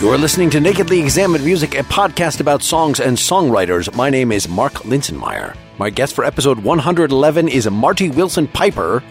You're listening to Nakedly Examined Music, a podcast about songs and songwriters. My name is Mark Linsenmeyer. My guest for episode 111 is Marty Willson Piper,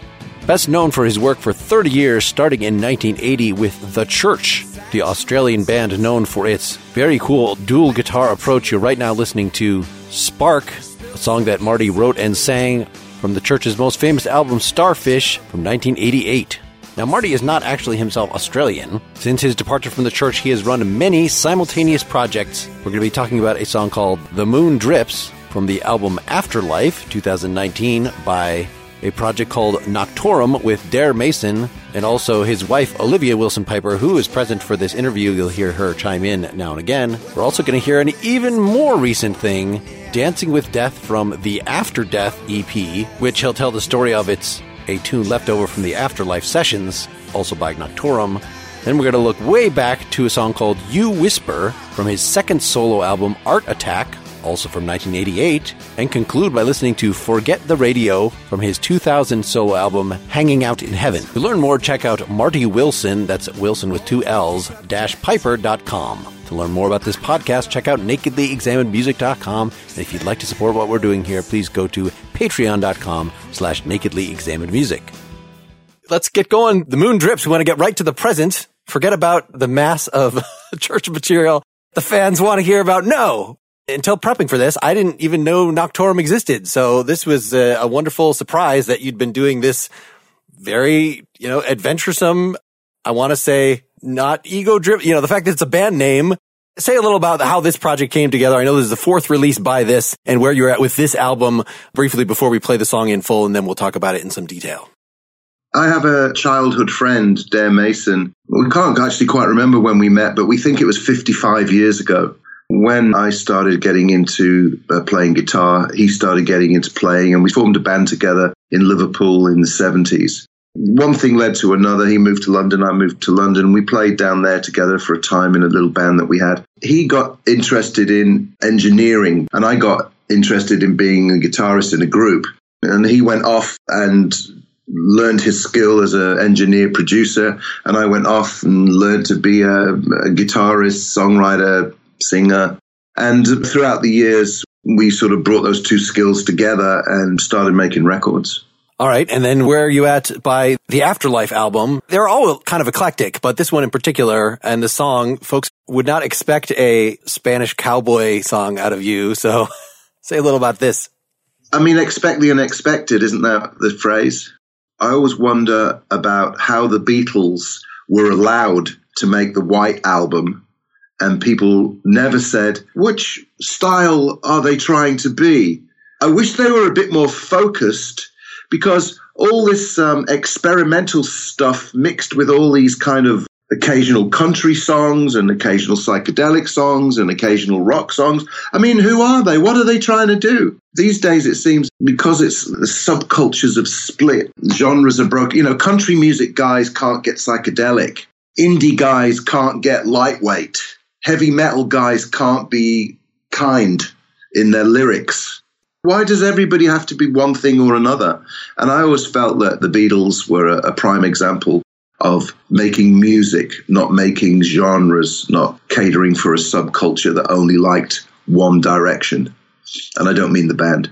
best known for his work for 30 years, starting in 1980 with The Church, the Australian band known for its very cool dual guitar approach. You're right now listening to Spark, a song that Marty wrote and sang from the Church's most famous album, Starfish, from 1988. Now, Marty is not actually himself Australian. Since his departure from the church, he has run many simultaneous projects. We're going to be talking about a song called The Moon Drips from the album Afterlife 2019 by a project called Noctorum with Dare Mason and also his wife Olivia Willson Piper, who is present for this interview. You'll hear her chime in now and again. We're also going to hear an even more recent thing Dancing with Death from the After Death EP, which he'll tell the story of. It's a tune left over from the Afterlife sessions, also by Noctorum. Then we're going to look way back to a song called You Whisper from his second solo album, Art Attack, also from 1988, and conclude by listening to Forget the Radio from his 2000 solo album, Hanging Out in Heaven. To learn more, check out Marty Willson, that's Willson with two L's, piper.com. To learn more about this podcast, check out nakedlyexaminedmusic.com. And if you'd like to support what we're doing here, please go to patreon.com slash nakedlyexaminedmusic. Let's get going. The moon drips. We want to get right to the present. Forget about the mass of church material the fans want to hear about. No, until prepping for this, I didn't even know Noctorum existed. So this was a, a wonderful surprise that you'd been doing this very, you know, adventuresome. I want to say not ego driven. You know, the fact that it's a band name. Say a little about how this project came together. I know this is the fourth release by this and where you're at with this album briefly before we play the song in full and then we'll talk about it in some detail. I have a childhood friend, Dare Mason. We can't actually quite remember when we met, but we think it was 55 years ago. When I started getting into uh, playing guitar, he started getting into playing, and we formed a band together in Liverpool in the 70s. One thing led to another. He moved to London, I moved to London. We played down there together for a time in a little band that we had. He got interested in engineering, and I got interested in being a guitarist in a group. And he went off and learned his skill as an engineer producer, and I went off and learned to be a, a guitarist, songwriter, singer. And throughout the years, we sort of brought those two skills together and started making records. All right. And then where are you at by the Afterlife album? They're all kind of eclectic, but this one in particular and the song, folks would not expect a Spanish cowboy song out of you. So say a little about this. I mean, expect the unexpected, isn't that the phrase? I always wonder about how the Beatles were allowed to make the White Album, and people never said, which style are they trying to be? I wish they were a bit more focused because all this um, experimental stuff mixed with all these kind of occasional country songs and occasional psychedelic songs and occasional rock songs. I mean, who are they? What are they trying to do? These days, it seems because it's the subcultures have split, genres are broken. You know, country music guys can't get psychedelic, indie guys can't get lightweight, heavy metal guys can't be kind in their lyrics. Why does everybody have to be one thing or another? And I always felt that the Beatles were a, a prime example of making music, not making genres, not catering for a subculture that only liked one direction. And I don't mean the band.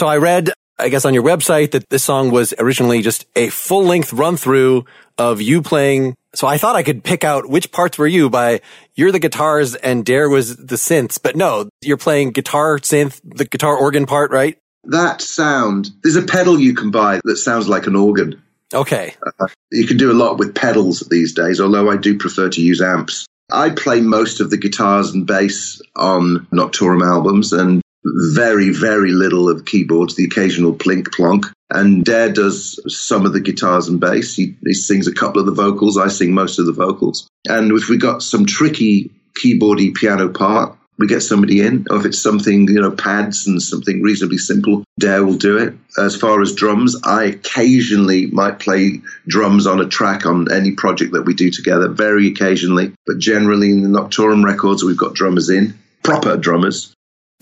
So I read, I guess on your website that this song was originally just a full length run through of you playing. So I thought I could pick out which parts were you by you're the guitars and Dare was the synths, but no, you're playing guitar, synth, the guitar organ part, right? That sound, there's a pedal you can buy that sounds like an organ. Okay. Uh, you can do a lot with pedals these days, although I do prefer to use amps. I play most of the guitars and bass on Noctorum albums and very, very little of keyboards, the occasional plink plonk. And Dare does some of the guitars and bass. He, he sings a couple of the vocals. I sing most of the vocals. And if we got some tricky keyboardy piano part, we get somebody in. Or if it's something, you know, pads and something reasonably simple, Dare will do it. As far as drums, I occasionally might play drums on a track on any project that we do together, very occasionally. But generally in the Noctorum records, we've got drummers in, proper drummers.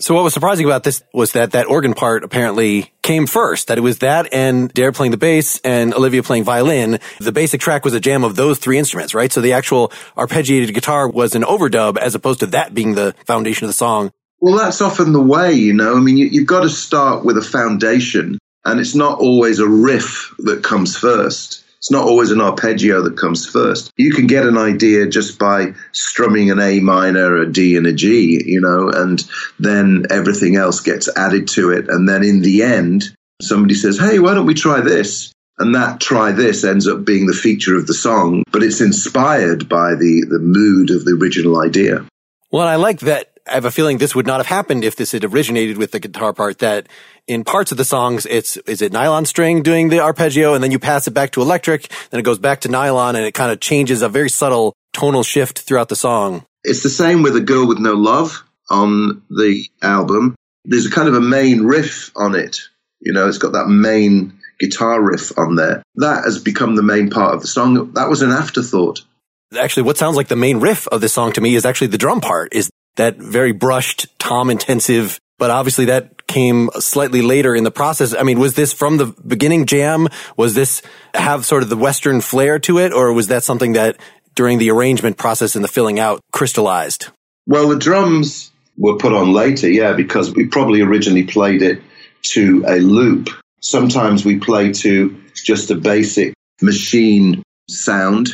So what was surprising about this was that that organ part apparently came first, that it was that and Dare playing the bass and Olivia playing violin. The basic track was a jam of those three instruments, right? So the actual arpeggiated guitar was an overdub as opposed to that being the foundation of the song. Well, that's often the way, you know. I mean, you, you've got to start with a foundation and it's not always a riff that comes first. It's not always an arpeggio that comes first. You can get an idea just by strumming an A minor, a D, and a G, you know, and then everything else gets added to it. And then in the end, somebody says, Hey, why don't we try this? And that try this ends up being the feature of the song, but it's inspired by the, the mood of the original idea. Well, I like that I have a feeling this would not have happened if this had originated with the guitar part that in parts of the songs, it's, is it nylon string doing the arpeggio and then you pass it back to electric, then it goes back to nylon and it kind of changes a very subtle tonal shift throughout the song. It's the same with A Girl with No Love on the album. There's a kind of a main riff on it. You know, it's got that main guitar riff on there. That has become the main part of the song. That was an afterthought. Actually, what sounds like the main riff of this song to me is actually the drum part, is that very brushed, tom intensive, but obviously that came slightly later in the process. I mean, was this from the beginning jam? Was this have sort of the Western flair to it, or was that something that during the arrangement process and the filling out crystallized? Well, the drums were put on later, yeah, because we probably originally played it to a loop. Sometimes we play to just a basic machine sound,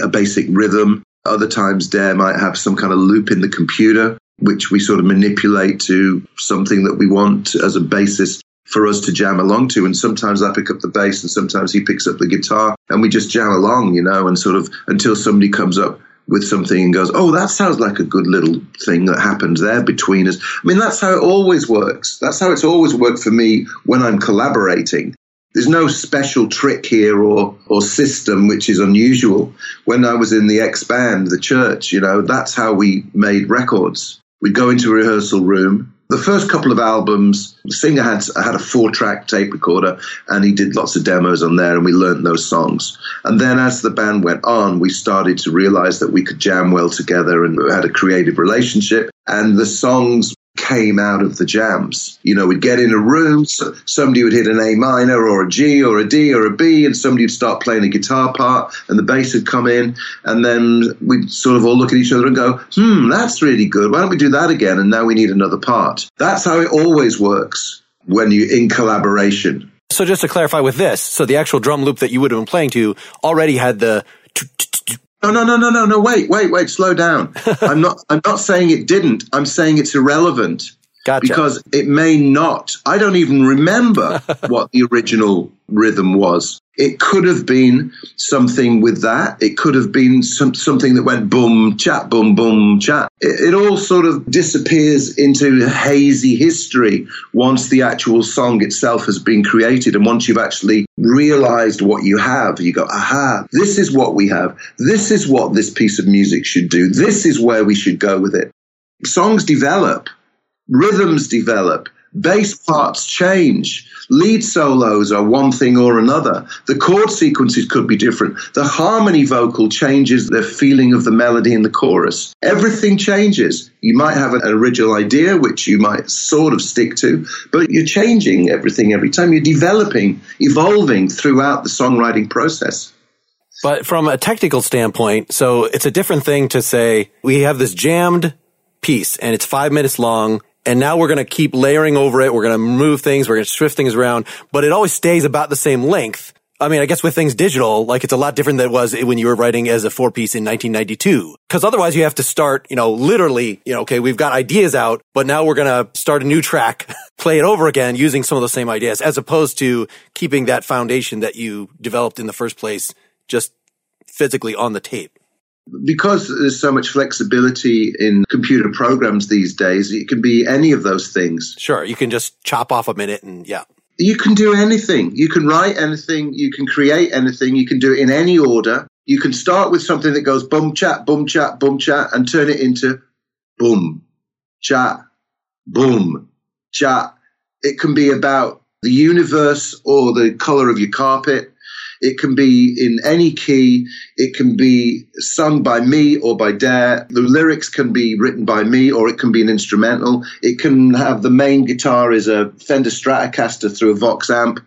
a basic rhythm. Other times, Dare might have some kind of loop in the computer, which we sort of manipulate to something that we want as a basis for us to jam along to. And sometimes I pick up the bass and sometimes he picks up the guitar and we just jam along, you know, and sort of until somebody comes up with something and goes, Oh, that sounds like a good little thing that happens there between us. I mean, that's how it always works. That's how it's always worked for me when I'm collaborating. There's no special trick here or, or system which is unusual. When I was in the X band, the church, you know, that's how we made records. We'd go into a rehearsal room. The first couple of albums, the singer had had a four track tape recorder and he did lots of demos on there and we learned those songs. And then as the band went on, we started to realize that we could jam well together and we had a creative relationship. And the songs came out of the jams. You know, we'd get in a room, so somebody would hit an A minor or a G or a D or a B, and somebody would start playing a guitar part, and the bass would come in, and then we'd sort of all look at each other and go, hmm, that's really good. Why don't we do that again? And now we need another part. That's how it always works when you're in collaboration. So just to clarify with this, so the actual drum loop that you would have been playing to already had the no, no, no, no, no, no. Wait, wait, wait. Slow down. I'm not. I'm not saying it didn't. I'm saying it's irrelevant. Gotcha. Because it may not. I don't even remember what the original rhythm was. It could have been something with that. It could have been some, something that went boom, chat, boom, boom, chat. It, it all sort of disappears into hazy history once the actual song itself has been created. And once you've actually realized what you have, you go, aha, this is what we have. This is what this piece of music should do. This is where we should go with it. Songs develop rhythms develop, bass parts change, lead solos are one thing or another. The chord sequences could be different. The harmony vocal changes the feeling of the melody in the chorus. Everything changes. You might have an original idea, which you might sort of stick to, but you're changing everything every time. You're developing, evolving throughout the songwriting process. But from a technical standpoint, so it's a different thing to say we have this jammed piece and it's five minutes long And now we're going to keep layering over it. We're going to move things. We're going to shift things around, but it always stays about the same length. I mean, I guess with things digital, like it's a lot different than it was when you were writing as a four piece in 1992. Cause otherwise you have to start, you know, literally, you know, okay, we've got ideas out, but now we're going to start a new track, play it over again using some of the same ideas as opposed to keeping that foundation that you developed in the first place just physically on the tape. Because there's so much flexibility in computer programs these days, it can be any of those things. Sure. You can just chop off a minute and yeah you can do anything. You can write anything. You can create anything. You can do it in any order. You can start with something that goes boom chat, boom chat, boom chat, and turn it into boom chat, boom chat. It can be about the universe or the color of your carpet. It can be in any key. It can be sung by me or by Dare. The lyrics can be written by me or it can be an instrumental. It can have the main guitar is a Fender Stratocaster through a Vox amp.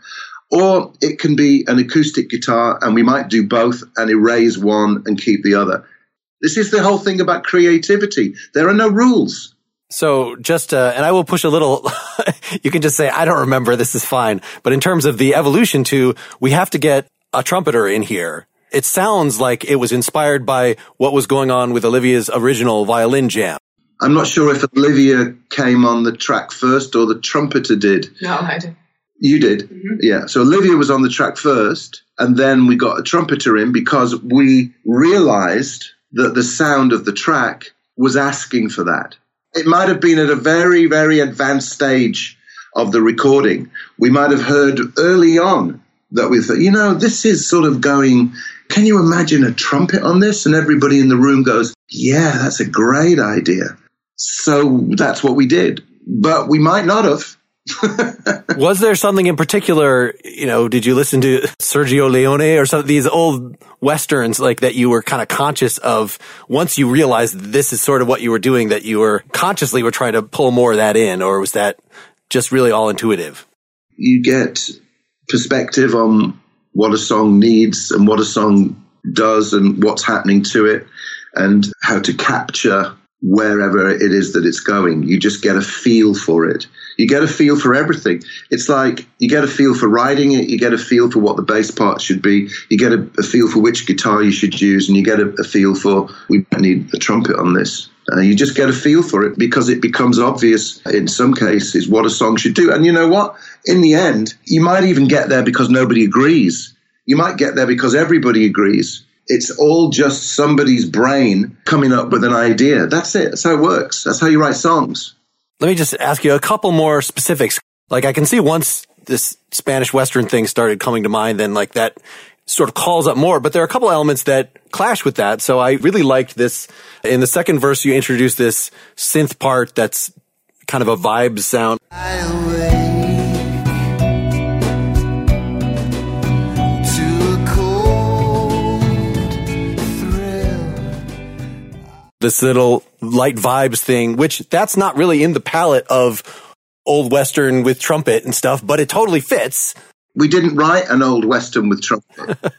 Or it can be an acoustic guitar, and we might do both and erase one and keep the other. This is the whole thing about creativity. There are no rules. So just, uh, and I will push a little, you can just say, I don't remember, this is fine. But in terms of the evolution to, we have to get a trumpeter in here. It sounds like it was inspired by what was going on with Olivia's original violin jam. I'm not sure if Olivia came on the track first or the trumpeter did. No, I did. You did? Mm-hmm. Yeah. So Olivia was on the track first, and then we got a trumpeter in because we realized that the sound of the track was asking for that. It might have been at a very, very advanced stage of the recording. We might have heard early on that we thought, you know, this is sort of going, can you imagine a trumpet on this? And everybody in the room goes, yeah, that's a great idea. So that's what we did. But we might not have. was there something in particular, you know, did you listen to Sergio Leone or some of these old westerns like that you were kind of conscious of once you realized this is sort of what you were doing that you were consciously were trying to pull more of that in or was that just really all intuitive? You get perspective on what a song needs and what a song does and what's happening to it and how to capture wherever it is that it's going. You just get a feel for it. You get a feel for everything. It's like you get a feel for writing it, you get a feel for what the bass part should be, you get a, a feel for which guitar you should use, and you get a, a feel for we need a trumpet on this. Uh, you just get a feel for it because it becomes obvious in some cases what a song should do. And you know what? In the end, you might even get there because nobody agrees. You might get there because everybody agrees. It's all just somebody's brain coming up with an idea. That's it. That's how it works. That's how you write songs. Let me just ask you a couple more specifics. Like I can see once this Spanish Western thing started coming to mind, then like that sort of calls up more, but there are a couple elements that clash with that. So I really liked this. In the second verse, you introduce this synth part that's kind of a vibe sound. This little light vibes thing, which that's not really in the palette of old Western with trumpet and stuff, but it totally fits. We didn't write an old Western with trumpet.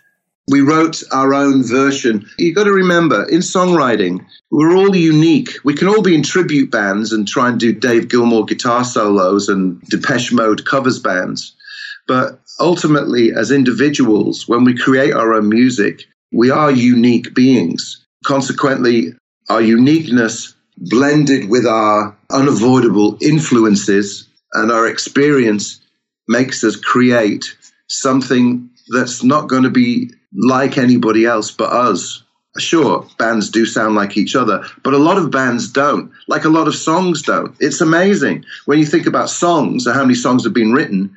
we wrote our own version. You've got to remember, in songwriting, we're all unique. We can all be in tribute bands and try and do Dave Gilmour guitar solos and Depeche Mode covers bands. But ultimately, as individuals, when we create our own music, we are unique beings. Consequently, our uniqueness blended with our unavoidable influences and our experience makes us create something that's not going to be like anybody else but us. Sure, bands do sound like each other, but a lot of bands don't, like a lot of songs don't. It's amazing when you think about songs and how many songs have been written.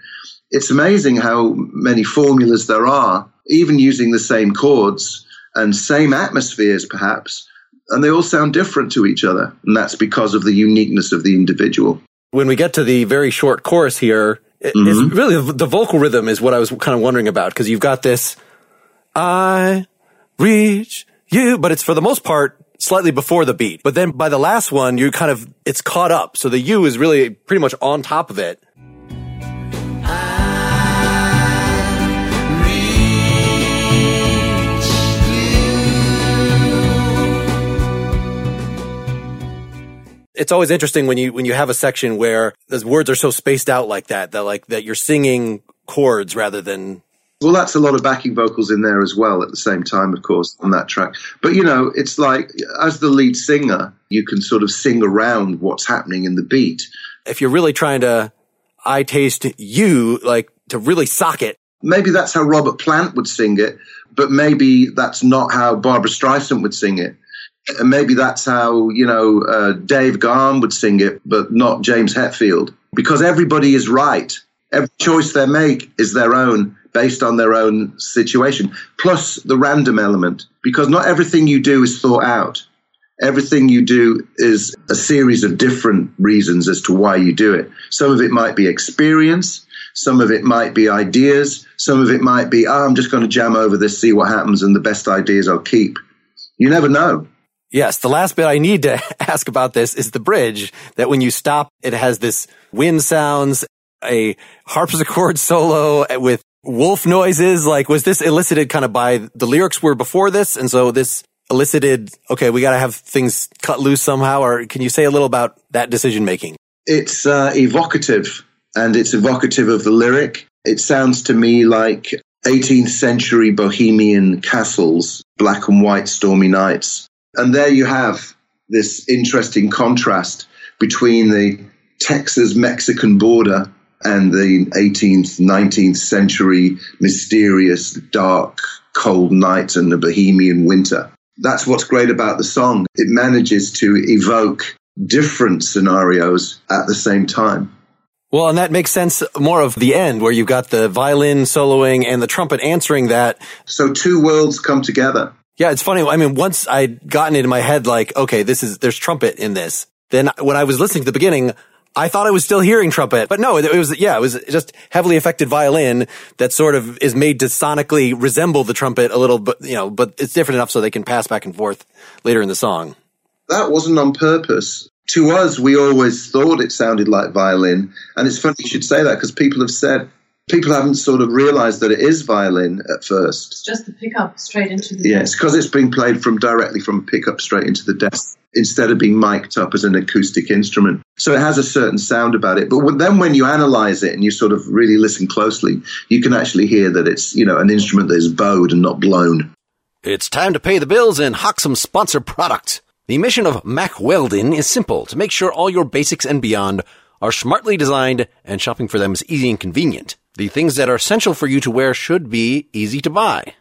It's amazing how many formulas there are, even using the same chords and same atmospheres, perhaps, and they all sound different to each other. And that's because of the uniqueness of the individual. When we get to the very short chorus here, mm-hmm. it's really the vocal rhythm is what I was kind of wondering about because you've got this I reach you, but it's for the most part slightly before the beat. But then by the last one, you kind of, it's caught up. So the U is really pretty much on top of it. It's always interesting when you when you have a section where the words are so spaced out like that that like that you're singing chords rather than Well, that's a lot of backing vocals in there as well at the same time, of course, on that track. But you know, it's like as the lead singer, you can sort of sing around what's happening in the beat. if you're really trying to I taste you like to really sock it. Maybe that's how Robert Plant would sing it, but maybe that's not how Barbra Streisand would sing it. And maybe that's how, you know, uh, Dave Gahan would sing it, but not James Hetfield. Because everybody is right. Every choice they make is their own, based on their own situation. Plus the random element, because not everything you do is thought out. Everything you do is a series of different reasons as to why you do it. Some of it might be experience. Some of it might be ideas. Some of it might be, oh, I'm just going to jam over this, see what happens, and the best ideas I'll keep. You never know. Yes, the last bit I need to ask about this is the bridge that when you stop, it has this wind sounds, a harpsichord solo with wolf noises. Like, was this elicited kind of by the lyrics were before this? And so this elicited, okay, we got to have things cut loose somehow. Or can you say a little about that decision making? It's uh, evocative and it's evocative of the lyric. It sounds to me like 18th century bohemian castles, black and white stormy nights. And there you have this interesting contrast between the Texas Mexican border and the 18th, 19th century mysterious, dark, cold night and the bohemian winter. That's what's great about the song. It manages to evoke different scenarios at the same time. Well, and that makes sense more of the end where you've got the violin soloing and the trumpet answering that. So two worlds come together. Yeah, it's funny. I mean, once I'd gotten it in my head, like, okay, this is, there's trumpet in this. Then when I was listening to the beginning, I thought I was still hearing trumpet, but no, it was, yeah, it was just heavily affected violin that sort of is made to sonically resemble the trumpet a little, but, you know, but it's different enough so they can pass back and forth later in the song. That wasn't on purpose. To us, we always thought it sounded like violin. And it's funny you should say that because people have said, people haven't sort of realized that it is violin at first. It's just the pickup straight into the. Yes, because it's being played from directly from a pickup straight into the desk instead of being mic'd up as an acoustic instrument. So it has a certain sound about it. But then when you analyze it and you sort of really listen closely, you can actually hear that it's, you know, an instrument that is bowed and not blown. It's time to pay the bills and hawk some sponsor product. The mission of Mack Weldon is simple to make sure all your basics and beyond are smartly designed and shopping for them is easy and convenient. The things that are essential for you to wear should be easy to buy.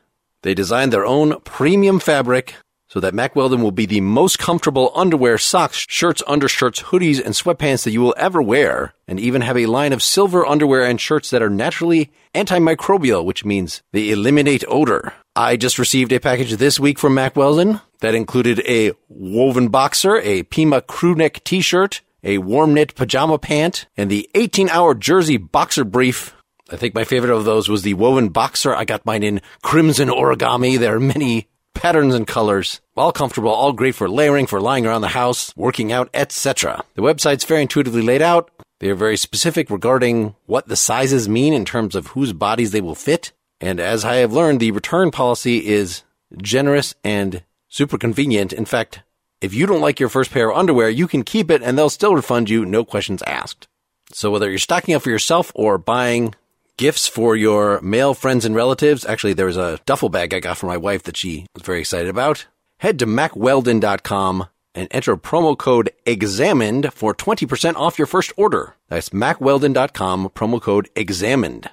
They designed their own premium fabric so that Mack Weldon will be the most comfortable underwear, socks, shirts, undershirts, hoodies, and sweatpants that you will ever wear, and even have a line of silver underwear and shirts that are naturally antimicrobial, which means they eliminate odor. I just received a package this week from Mack Weldon that included a woven boxer, a Pima crew neck t-shirt, a warm knit pajama pant, and the 18 hour jersey boxer brief. I think my favorite of those was the woven boxer. I got mine in crimson origami. There are many patterns and colors. All comfortable, all great for layering, for lying around the house, working out, etc. The website's very intuitively laid out. They are very specific regarding what the sizes mean in terms of whose bodies they will fit. And as I have learned, the return policy is generous and super convenient. In fact, if you don't like your first pair of underwear, you can keep it and they'll still refund you, no questions asked. So whether you're stocking up for yourself or buying gifts for your male friends and relatives, actually there was a duffel bag I got for my wife that she was very excited about. Head to mackweldon.com and enter promo code EXAMINED for 20% off your first order. That's mackweldon.com, promo code EXAMINED.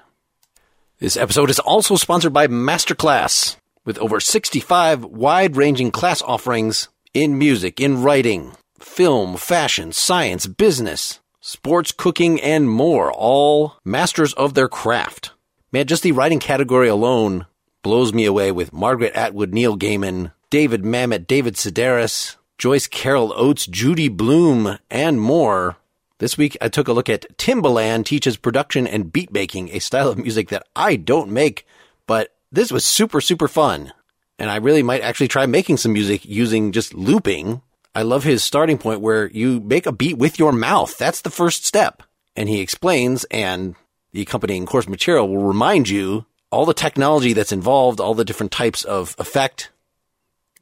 This episode is also sponsored by Masterclass, with over 65 wide ranging class offerings in music, in writing, film, fashion, science, business, sports, cooking, and more, all masters of their craft. Man, just the writing category alone blows me away with Margaret Atwood, Neil Gaiman, David Mamet, David Sedaris, Joyce Carol Oates, Judy Blume, and more. This week I took a look at Timbaland teaches production and beat making, a style of music that I don't make, but this was super, super fun. And I really might actually try making some music using just looping. I love his starting point where you make a beat with your mouth. That's the first step. And he explains, and the accompanying course material will remind you all the technology that's involved, all the different types of effect.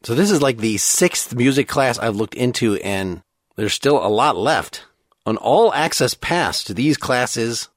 So this is like the sixth music class I've looked into, and there's still a lot left. An all access pass to these classes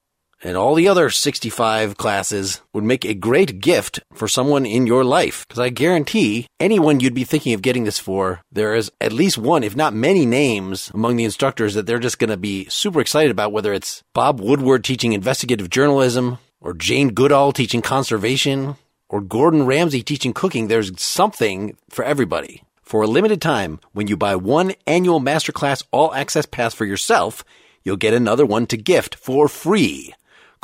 and all the other 65 classes would make a great gift for someone in your life. Because I guarantee anyone you'd be thinking of getting this for, there is at least one, if not many names among the instructors that they're just going to be super excited about, whether it's Bob Woodward teaching investigative journalism, or Jane Goodall teaching conservation, or Gordon Ramsay teaching cooking. There's something for everybody. For a limited time, when you buy one annual masterclass all access pass for yourself, you'll get another one to gift for free.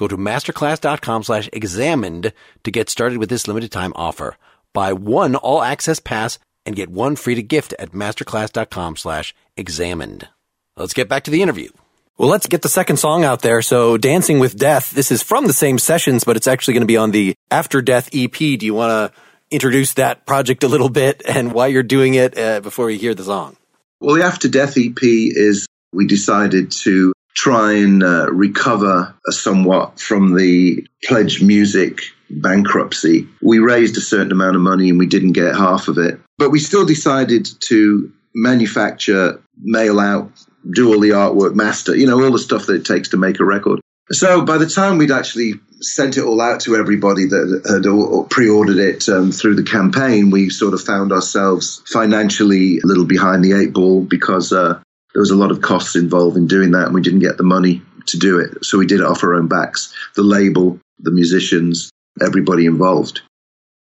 Go to masterclass.com slash examined to get started with this limited time offer. Buy one all access pass and get one free to gift at masterclass.com slash examined. Let's get back to the interview. Well, let's get the second song out there. So Dancing with Death, this is from the same sessions, but it's actually going to be on the After Death EP. Do you want to introduce that project a little bit and why you're doing it uh, before we hear the song? Well, the After Death EP is we decided to try and uh, recover somewhat from the PledgeMusic bankruptcy. We raised a certain amount of money and we didn't get half of it, but we still decided to manufacture, mail out, do all the artwork, master, you know, all the stuff that it takes to make a record. So by the time we'd actually sent it all out to everybody that had pre-ordered it um, through the campaign, we sort of found ourselves financially a little behind the eight ball because uh, there was a lot of costs involved in doing that, and we didn't get the money to do it. So we did it off our own backs the label, the musicians, everybody involved.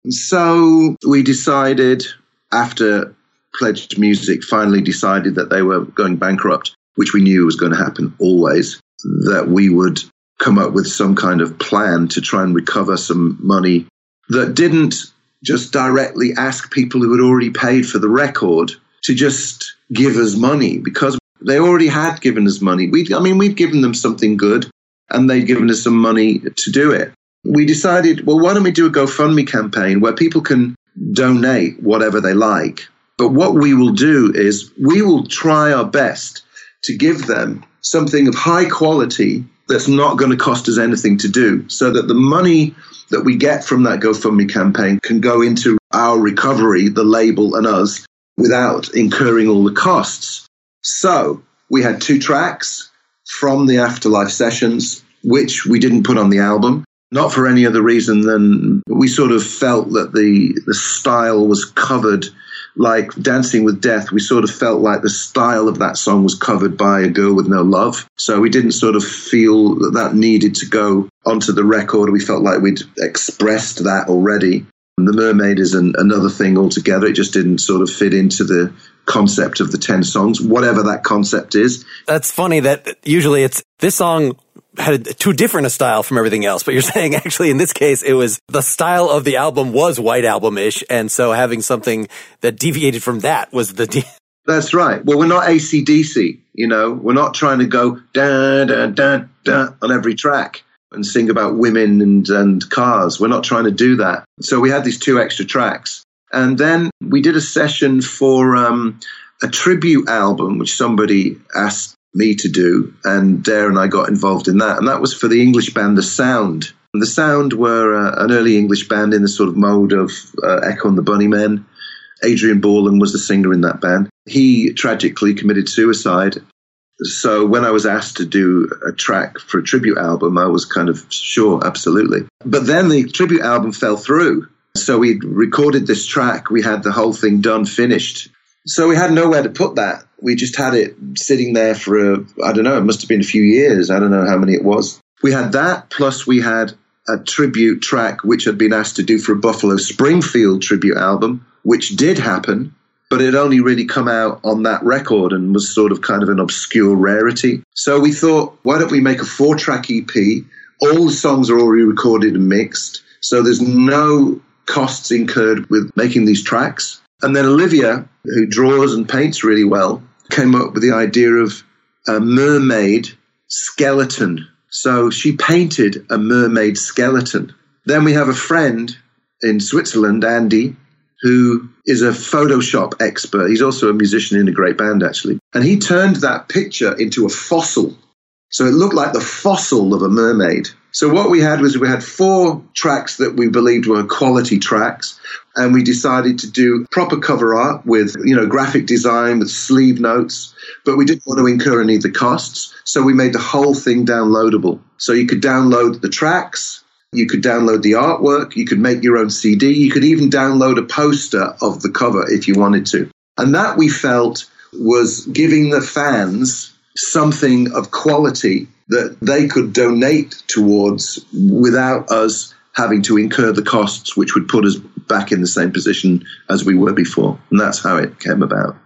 So we decided after Pledged Music finally decided that they were going bankrupt, which we knew was going to happen always, that we would come up with some kind of plan to try and recover some money that didn't just directly ask people who had already paid for the record to just give us money because they already had given us money. We, I mean, we'd given them something good and they'd given us some money to do it. We decided, well, why don't we do a GoFundMe campaign where people can donate whatever they like? But what we will do is we will try our best to give them something of high quality that's not going to cost us anything to do so that the money that we get from that GoFundMe campaign can go into our recovery, the label and us, without incurring all the costs. So we had two tracks from the Afterlife sessions, which we didn't put on the album. Not for any other reason than we sort of felt that the, the style was covered like Dancing with Death, we sort of felt like the style of that song was covered by A Girl with No Love. So we didn't sort of feel that that needed to go onto the record. We felt like we'd expressed that already. Um, the Mermaid is an, another thing altogether. It just didn't sort of fit into the concept of the 10 songs, whatever that concept is. That's funny that usually it's this song had a, too different a style from everything else, but you're saying actually in this case it was the style of the album was white album-ish, and so having something that deviated from that was the. De- That's right. Well, we're not ACDC, you know. We're not trying to go da da da da on every track and sing about women and, and cars. We're not trying to do that. So we had these two extra tracks. And then we did a session for um, a tribute album, which somebody asked me to do. And Dare and I got involved in that. And that was for the English band The Sound. And the Sound were uh, an early English band in the sort of mode of uh, Echo and the Bunnymen. Adrian Borland was the singer in that band. He tragically committed suicide so when I was asked to do a track for a tribute album, I was kind of sure, absolutely. But then the tribute album fell through. So we recorded this track, we had the whole thing done, finished. So we had nowhere to put that. We just had it sitting there for a, I don't know, it must have been a few years. I don't know how many it was. We had that, plus we had a tribute track which had been asked to do for a Buffalo Springfield tribute album, which did happen but it only really come out on that record and was sort of kind of an obscure rarity. So we thought, why don't we make a four track EP? All the songs are already recorded and mixed. So there's no costs incurred with making these tracks. And then Olivia, who draws and paints really well, came up with the idea of a mermaid skeleton. So she painted a mermaid skeleton. Then we have a friend in Switzerland, Andy, who is a Photoshop expert. He's also a musician in a great band, actually. And he turned that picture into a fossil. So it looked like the fossil of a mermaid. So what we had was we had four tracks that we believed were quality tracks, and we decided to do proper cover art with you know graphic design with sleeve notes, but we didn't want to incur any of the costs, so we made the whole thing downloadable. So you could download the tracks, you could download the artwork, you could make your own CD, you could even download a poster of the cover if you wanted to. And that we felt was giving the fans something of quality that they could donate towards without us having to incur the costs, which would put us back in the same position as we were before. And that's how it came about.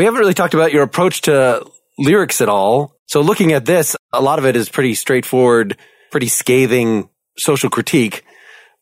We haven't really talked about your approach to lyrics at all. So looking at this, a lot of it is pretty straightforward, pretty scathing social critique.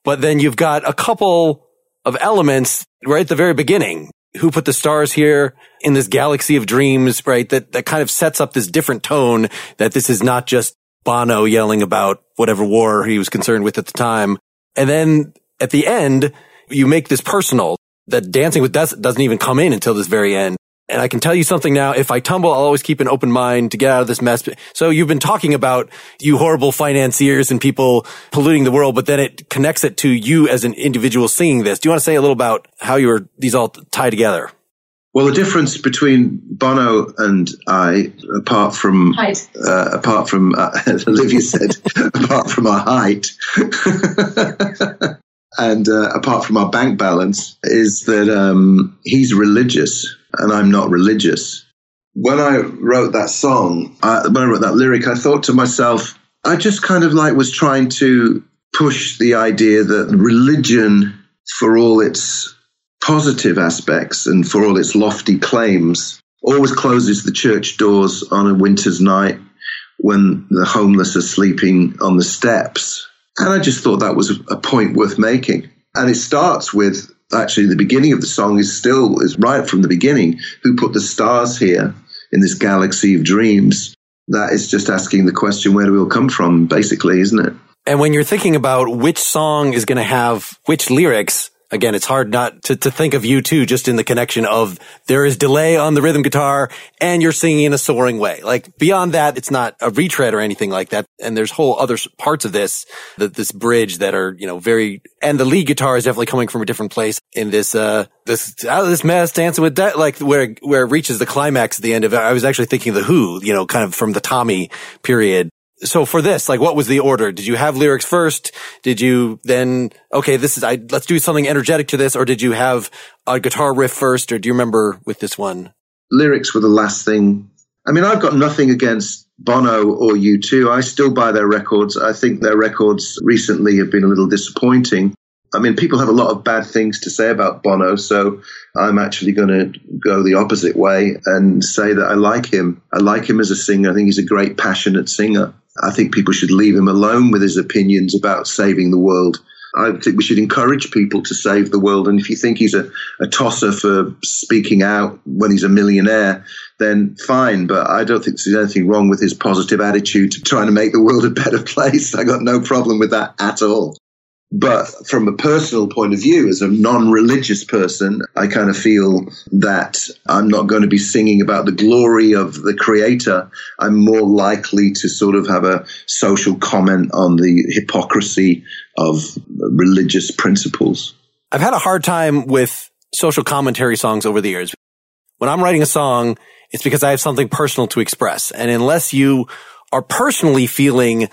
But then you've got a couple of elements right at the very beginning. Who put the stars here in this galaxy of dreams, right? That, that kind of sets up this different tone that this is not just Bono yelling about whatever war he was concerned with at the time. And then at the end, you make this personal that dancing with death doesn't even come in until this very end. And I can tell you something now. If I tumble, I'll always keep an open mind to get out of this mess. So you've been talking about you horrible financiers and people polluting the world, but then it connects it to you as an individual singing this. Do you want to say a little about how you were, these all tie together? Well, the difference between Bono and I, apart from uh, apart from uh, as Olivia said, apart from our height, and uh, apart from our bank balance, is that um, he's religious and I'm not religious. When I wrote that song, uh, when I wrote that lyric, I thought to myself, I just kind of like was trying to push the idea that religion, for all its positive aspects and for all its lofty claims, always closes the church doors on a winter's night when the homeless are sleeping on the steps. And I just thought that was a point worth making. And it starts with actually the beginning of the song is still is right from the beginning. Who put the stars here in this galaxy of dreams? That is just asking the question, where do we all come from, basically, isn't it? And when you're thinking about which song is going to have which lyrics, again, it's hard not to, to think of U2, just in the connection of there is delay on the rhythm guitar and you're singing in a soaring way. Like beyond that, it's not a retread or anything like that. And there's whole other parts of this, that this bridge that are, you know, very, and the lead guitar is definitely coming from a different place in this, uh, this, out of this mess, dancing with that, like where, where it reaches the climax at the end of it. I was actually thinking the Who, you know, kind of from the Tommy period so for this, like, what was the order? Did you have lyrics first? Did you then, okay, this is, I, let's do something energetic to this, or did you have a guitar riff first, or do you remember with this one? lyrics were the last thing. I mean, I've got nothing against Bono or U2. I still buy their records. I think their records recently have been a little disappointing. I mean, people have a lot of bad things to say about Bono, so I'm actually going to go the opposite way and say that I like him. I like him as a singer. I think he's a great, passionate singer. I think people should leave him alone with his opinions about saving the world. I think we should encourage people to save the world. And if you think he's a, a tosser for speaking out when he's a millionaire, then fine. But I don't think there's anything wrong with his positive attitude to trying to make the world a better place. I got no problem with that at all. But from a personal point of view, as a non religious person, I kind of feel that I'm not going to be singing about the glory of the creator. I'm more likely to sort of have a social comment on the hypocrisy of religious principles. I've had a hard time with social commentary songs over the years. When I'm writing a song, it's because I have something personal to express. And unless you are personally feeling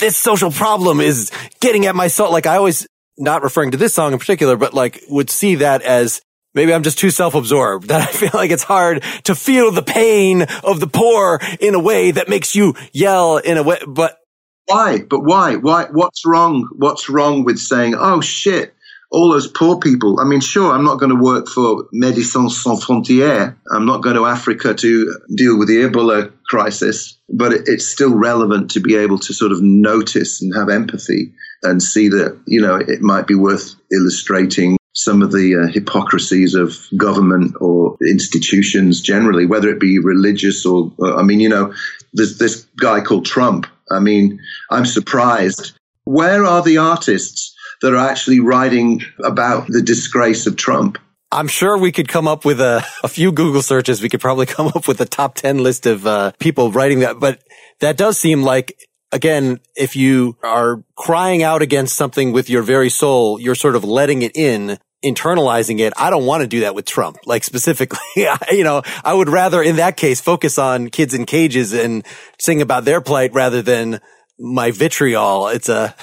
this social problem is getting at my soul, like I always, not referring to this song in particular, but like would see that as maybe I'm just too self-absorbed that I feel like it's hard to feel the pain of the poor in a way that makes you yell in a way, but Why? But why? Why? What's wrong? What's wrong with saying, "Oh shit"? All those poor people. I mean, sure, I'm not going to work for Médecins Sans Frontières. I'm not going to Africa to deal with the Ebola crisis, but it, it's still relevant to be able to sort of notice and have empathy and see that, you know, it might be worth illustrating some of the uh, hypocrisies of government or institutions generally, whether it be religious or, uh, I mean, you know, there's this guy called Trump. I mean, I'm surprised. Where are the artists that are actually writing about the disgrace of Trump? I'm sure we could come up with a, a few Google searches. We could probably come up with a top 10 list of uh, people writing that. But that does seem like, again, if you are crying out against something with your very soul, you're sort of letting it in, internalizing it. I don't want to do that with Trump. Like specifically, you know, I would rather in that case focus on kids in cages and sing about their plight rather than my vitriol. It's a,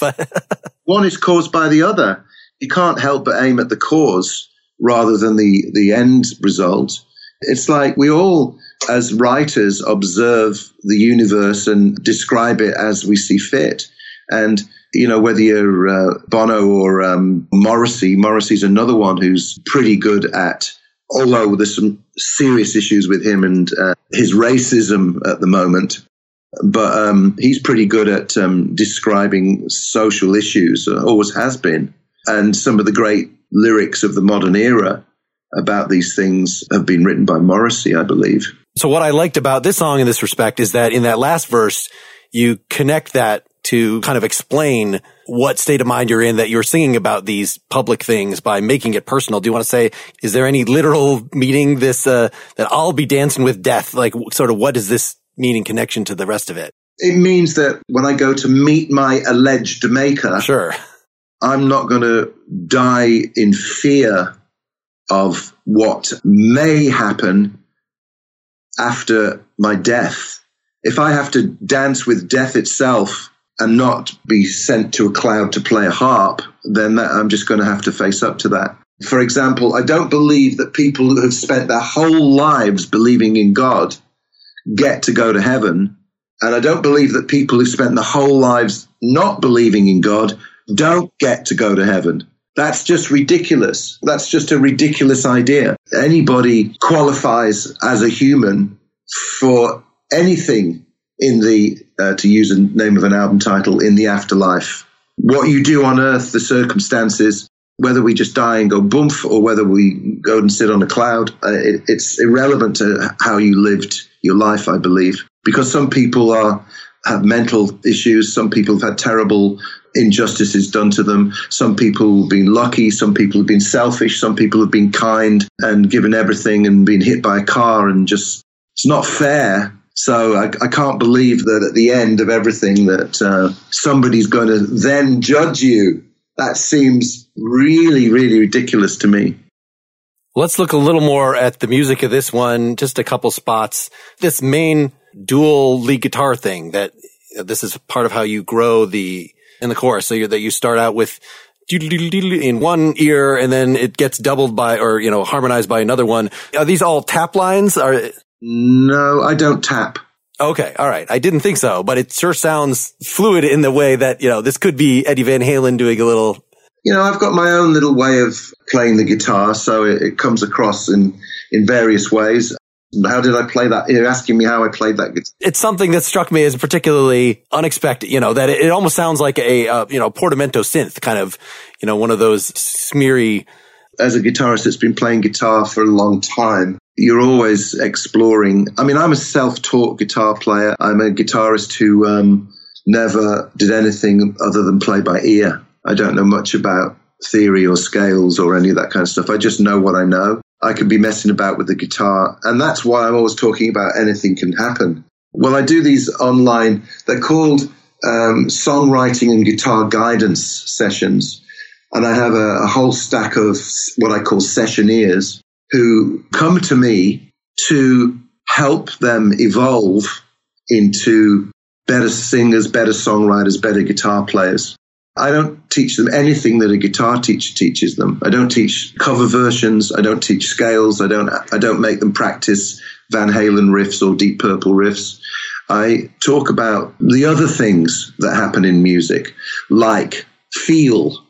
but One is caused by the other. You can't help but aim at the cause rather than the, the end result. It's like we all, as writers, observe the universe and describe it as we see fit. And, you know, whether you're uh, Bono or um, Morrissey, Morrissey's another one who's pretty good at although there's some serious issues with him and uh, his racism at the moment. But um, he's pretty good at um, describing social issues, always has been. And some of the great lyrics of the modern era about these things have been written by Morrissey, I believe. So what I liked about this song in this respect is that in that last verse, you connect that to kind of explain what state of mind you're in that you're singing about these public things by making it personal. Do you want to say, is there any literal meaning this, uh, that I'll be dancing with death? Like sort of what does this mean in connection to the rest of it? It means that when I go to meet my alleged maker, Sure. I'm not going to die in fear of what may happen after my death. If I have to dance with death itself and not be sent to a cloud to play a harp, then that, I'm just going to have to face up to that. For example, I don't believe that people who have spent their whole lives believing in God get to go to heaven. And I don't believe that people who spent their whole lives not believing in God don't get to go to heaven. That's just ridiculous. That's just a ridiculous idea. Anybody qualifies as a human for anything in the, uh, to use a name of an album title, in the afterlife. What you do on earth, the circumstances, whether we just die and go boomf or whether we go and sit on a cloud, uh, it, it's irrelevant to how you lived your life, I believe. Because some people are, have mental issues, some people have had terrible injustices done to them. Some people have been lucky, some people have been selfish, some people have been kind and given everything and been hit by a car and just, it's not fair. So I, I can't believe that at the end of everything that uh, somebody's going to then judge you. That seems really, really ridiculous to me. Let's look a little more at the music of this one, just a couple spots. This main dual lead guitar thing that this is part of how you grow the in the chorus. So you that you start out with in one ear and then it gets doubled by or you know harmonized by another one. Are these all tap lines? Are No, I don't tap. okay, all right. I didn't think so, but it sure sounds fluid in the way that you know this could be Eddie Van Halen doing a little. You know, I've got my own little way of playing the guitar, so it, it comes across in, in various ways. How did I play that? You're asking me how I played that guitar. It's something that struck me as particularly unexpected. You know that it, it almost sounds like a uh, you know portamento synth kind of you know one of those smeary. as a guitarist that's been playing guitar for a long time, you're always exploring. I mean, I'm a self-taught guitar player. I'm a guitarist who um, never did anything other than play by ear. I don't know much about theory or scales or any of that kind of stuff. I just know what I know. I could be messing about with the guitar, and that's why I'm always talking about anything can happen. Well, I do these online. They're called um, songwriting and guitar guidance sessions and I have a, a whole stack of what I call sessioneers who come to me to help them evolve into better singers, better songwriters, better guitar players. I don't teach them anything that a guitar teacher teaches them. I don't teach cover versions. I don't teach scales. I don't, I don't make them practice Van Halen riffs or Deep Purple riffs. I talk about the other things that happen in music, like feel,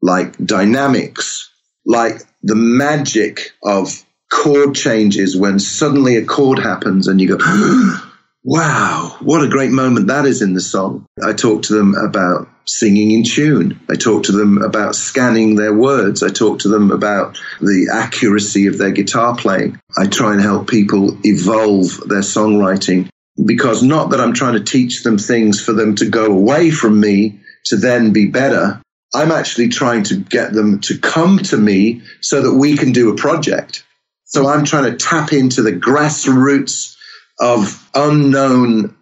like dynamics, like the magic of chord changes when suddenly a chord happens and you go, wow, what a great moment that is in the song. I talk to them about singing in tune. I talk to them about scanning their words. I talk to them about the accuracy of their guitar playing. I try and help people evolve their songwriting because not that I'm trying to teach them things for them to go away from me to then be better. I'm actually trying to get them to come to me so that we can do a project. So I'm trying to tap into the grassroots of unknown,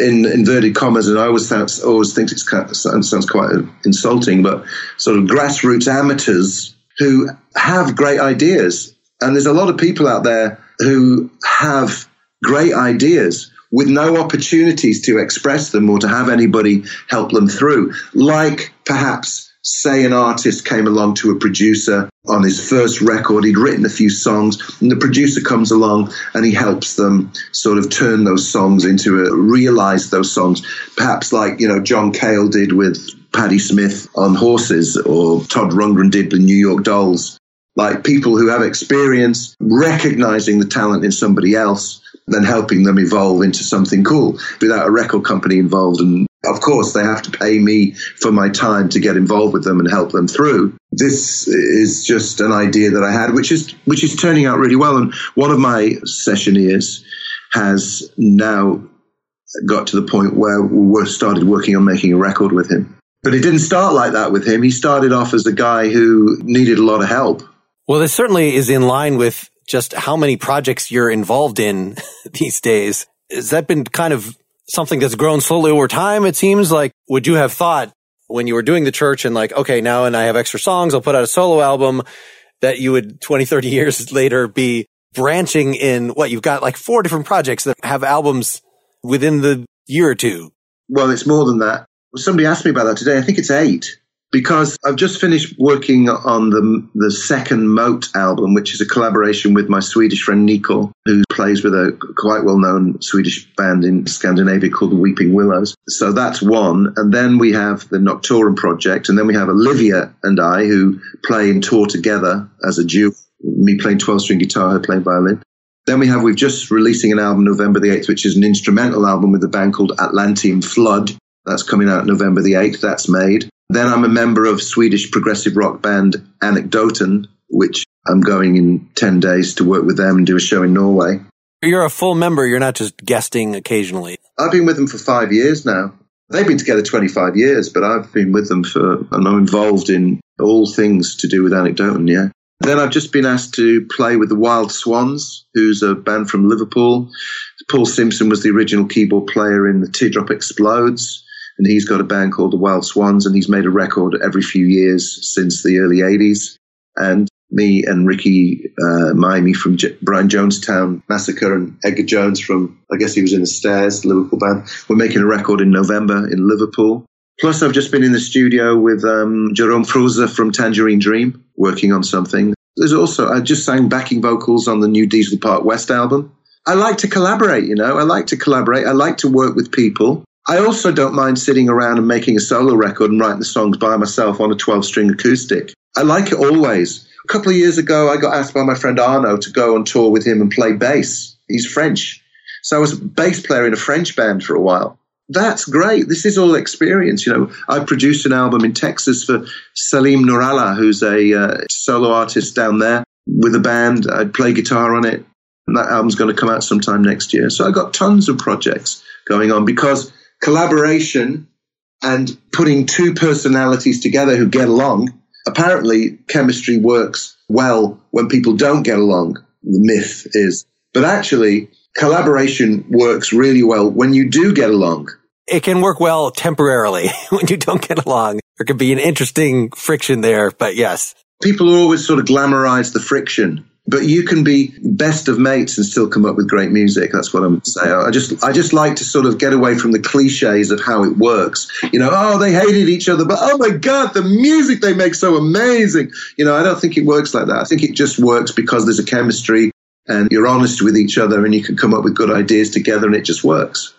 in inverted commas, and I always always think it sounds quite insulting, but sort of grassroots amateurs who have great ideas. And there's a lot of people out there who have great ideas with no opportunities to express them or to have anybody help them through. Like perhaps, say, an artist came along to a producer on his first record, he'd written a few songs, and the producer comes along and he helps them sort of turn those songs into a realize those songs. Perhaps like, you know, John Cale did with Patti Smith on Horses or Todd Rundgren did with New York Dolls. like people who have experience recognizing the talent in somebody else, then helping them evolve into something cool without a record company involved. And of course, they have to pay me for my time to get involved with them and help them through. This is just an idea that I had, which is which is turning out really well. And one of my sessioneers has now got to the point where we started working on making a record with him. But it didn't start like that with him. He started off as a guy who needed a lot of help. Well, this certainly is in line with just how many projects you're involved in these days. Has that been kind of something that's grown slowly over time? It seems like, would you have thought when you were doing the church and like, okay, now and I have extra songs, I'll put out a solo album that you would 20, 30 years later be branching in what you've got like four different projects that have albums within the year or two. Well, it's more than that. Somebody asked me about that today. I think it's eight because I've just finished working on the the second Moat album, which is a collaboration with my Swedish friend Nico, who plays with a quite well known Swedish band in Scandinavia called the Weeping Willows. So that's one, and then we have the Noctorum project, and then we have Olivia and I who play and tour together as a duo. Me playing twelve string guitar, her playing violin. Then we have, we've just releasing an album November the 8th, which is an instrumental album with a band called Atlantean Flood. That's coming out November the 8th. That's made. Then I'm a member of Swedish progressive rock band Anecdoten, which I'm going in 10 days to work with them and do a show in Norway. You're a full member. You're not just guesting occasionally. I've been with them for five years now. They've been together 25 years, but I've been with them for, and I'm involved in all things to do with Anecdoten, yeah. Then I've just been asked to play with the Wild Swans, who's a band from Liverpool. Paul Simpson was the original keyboard player in the Teardrop Explodes, and he's got a band called the Wild Swans, and he's made a record every few years since the early 80s. And me and Ricky uh, Maymi from J- Brian Jonestown Massacre and Edgar Jones from, I guess he was in the Stairs, Liverpool band. We're making a record in November in Liverpool. Plus, I've just been in the studio with um, Jerome Froese from Tangerine Dream, working on something. There's also, I just sang backing vocals on the new Diesel Park West album. I like to collaborate, you know, I like to collaborate. I like to work with people. I also don't mind sitting around and making a solo record and writing the songs by myself on a 12 string acoustic. I like it always. A couple of years ago, I got asked by my friend Arno to go on tour with him and play bass. He's French. So I was a bass player in a French band for a while that's great. This is all experience. You know, I produced an album in Texas for Salim Nourallah, who's a uh, solo artist down there with a band. I play guitar on it. And that album's going to come out sometime next year. So I got tons of projects going on because collaboration and putting two personalities together who get along, apparently chemistry works well when people don't get along. The myth is. But actually, collaboration works really well when you do get along it can work well temporarily when you don't get along. There could be an interesting friction there, but yes. People always sort of glamorize the friction, but you can be best of mates and still come up with great music. That's what I'm saying. I just, I just like to sort of get away from the cliches of how it works. You know, oh, they hated each other, but oh my God, the music they make so amazing. You know, I don't think it works like that. I think it just works because there's a chemistry and you're honest with each other and you can come up with good ideas together and it just works.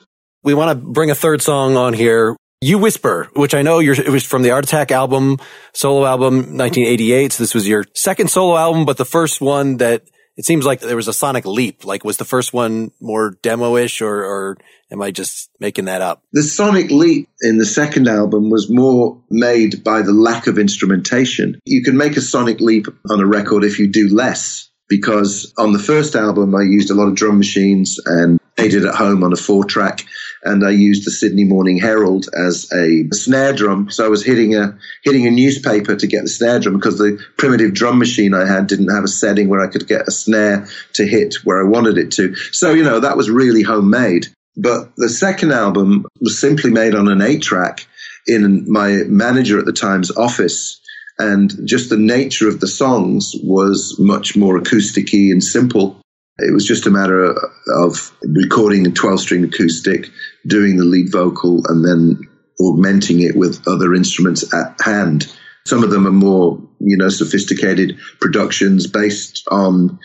We want to bring a third song on here. You Whisper, which I know it was from the Art Attack album, solo album, 1988. So this was your second solo album, but the first one that it seems like there was a sonic leap. Like was the first one more demo-ish or, or am I just making that up? The sonic leap in the second album was more made by the lack of instrumentation. You can make a sonic leap on a record if you do less because on the first album I used a lot of drum machines and made it at home on a four track and I used the Sydney Morning Herald as a snare drum. So I was hitting a hitting a newspaper to get the snare drum because the primitive drum machine I had didn't have a setting where I could get a snare to hit where I wanted it to. So you know that was really homemade. But the second album was simply made on an eight track in my manager at the time's office and just the nature of the songs was much more acousticy and simple. It was just a matter of recording a 12 string acoustic, doing the lead vocal, and then augmenting it with other instruments at hand. Some of them are more, you know, sophisticated productions based on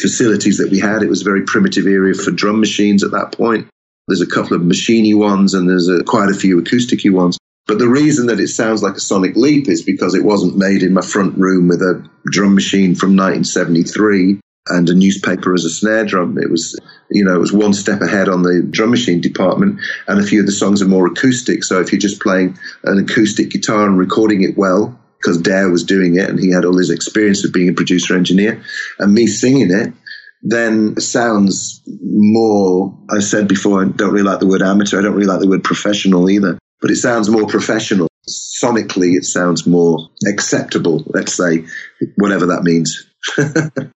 facilities that we had. It was a very primitive area for drum machines at that point. There's a couple of machiny ones and there's a, quite a few acousticy ones. But the reason that it sounds like a sonic leap is because it wasn't made in my front room with a drum machine from 1973 and a newspaper as a snare drum. It was, you know, it was one step ahead on the drum machine department. And a few of the songs are more acoustic. So if you're just playing an acoustic guitar and recording it well, because Dare was doing it and he had all his experience of being a producer engineer, and me singing it, then it sounds more, I said before, I don't really like the word amateur. I don't really like the word professional either but it sounds more professional. Sonically, it sounds more acceptable, let's say, whatever that means.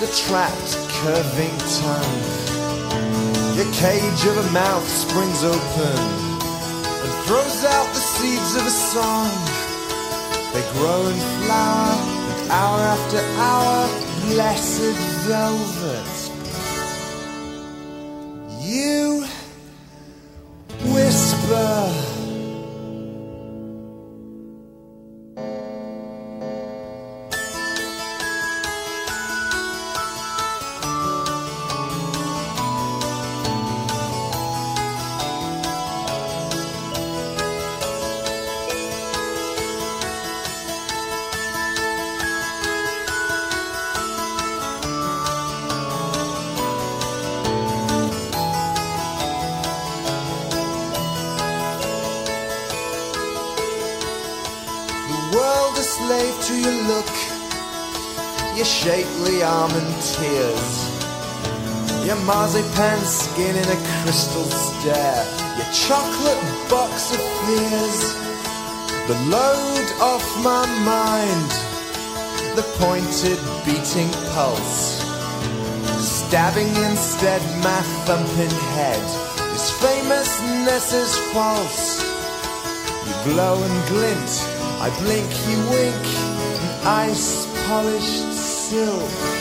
the trapped, curving tongue. Your cage of a mouth springs open and throws out the seeds of a song. They grow and flower, and hour after hour, blessed velvet. Slave to your look, your shapely arm and tears, your marzipan skin in a crystal stare, your chocolate box of fears, the load off my mind, the pointed beating pulse, stabbing instead my thumping head. This famousness is false. You glow and glint, I blink, you wink, an ice polished silk.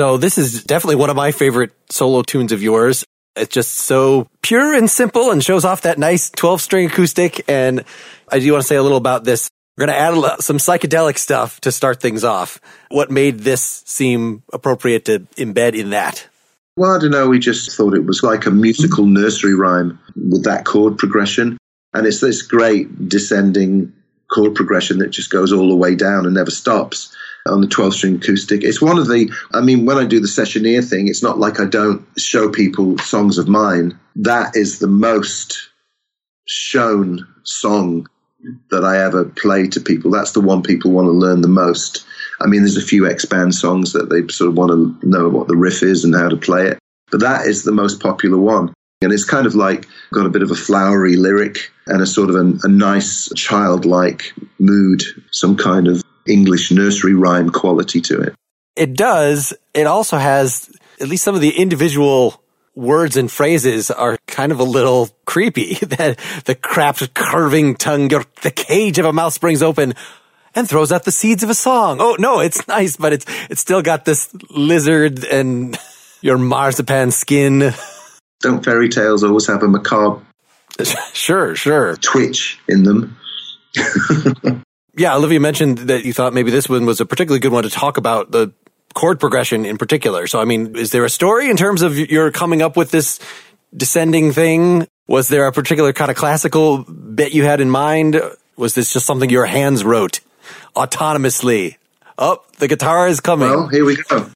So this is definitely one of my favorite solo tunes of yours. It's just so pure and simple and shows off that nice 12 string acoustic. And I do want to say a little about this. We're going to add some psychedelic stuff to start things off. What made this seem appropriate to embed in that? Well, I don't know. We just thought it was like a musical nursery rhyme with that chord progression. And it's this great descending chord progression that just goes all the way down and never stops on the 12 string acoustic. It's one of the, I mean, when I do the sessioneer thing, it's not like I don't show people songs of mine. That is the most shown song that I ever play to people. That's the one people want to learn the most. I mean, there's a few expand songs that they sort of want to know what the riff is and how to play it, but that is the most popular one. And it's kind of like got a bit of a flowery lyric and a sort of a, a nice childlike mood, some kind of English nursery rhyme quality to it. It does. It also has at least some of the individual words and phrases are kind of a little creepy. that the crapped curving tongue, the cage of a mouth springs open and throws out the seeds of a song. Oh no, it's nice, but it's it's still got this lizard and your marzipan skin. Don't fairy tales always have a macabre sure, sure. twitch in them? Yeah, Olivia mentioned that you thought maybe this one was a particularly good one to talk about the chord progression in particular. So, I mean, is there a story in terms of your coming up with this descending thing? Was there a particular kind of classical bit you had in mind? Was this just something your hands wrote autonomously? Oh, the guitar is coming. Well, here we go.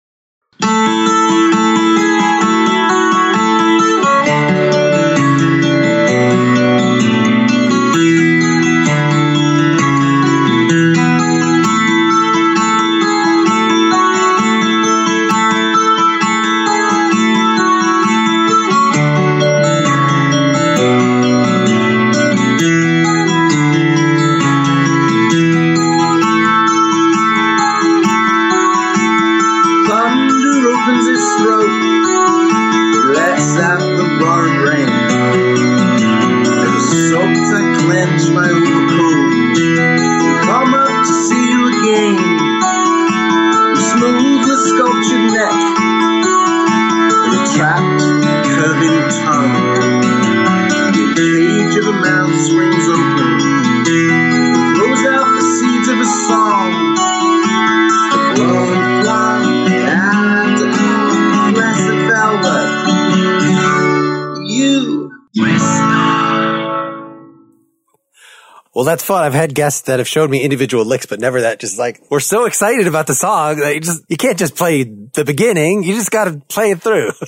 Well, that's fun. I've had guests that have showed me individual licks, but never that just like, we're so excited about the song that you just, you can't just play the beginning. You just got to play it through.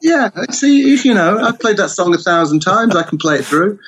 Yeah, see, if you know, I've played that song a thousand times. I can play it through.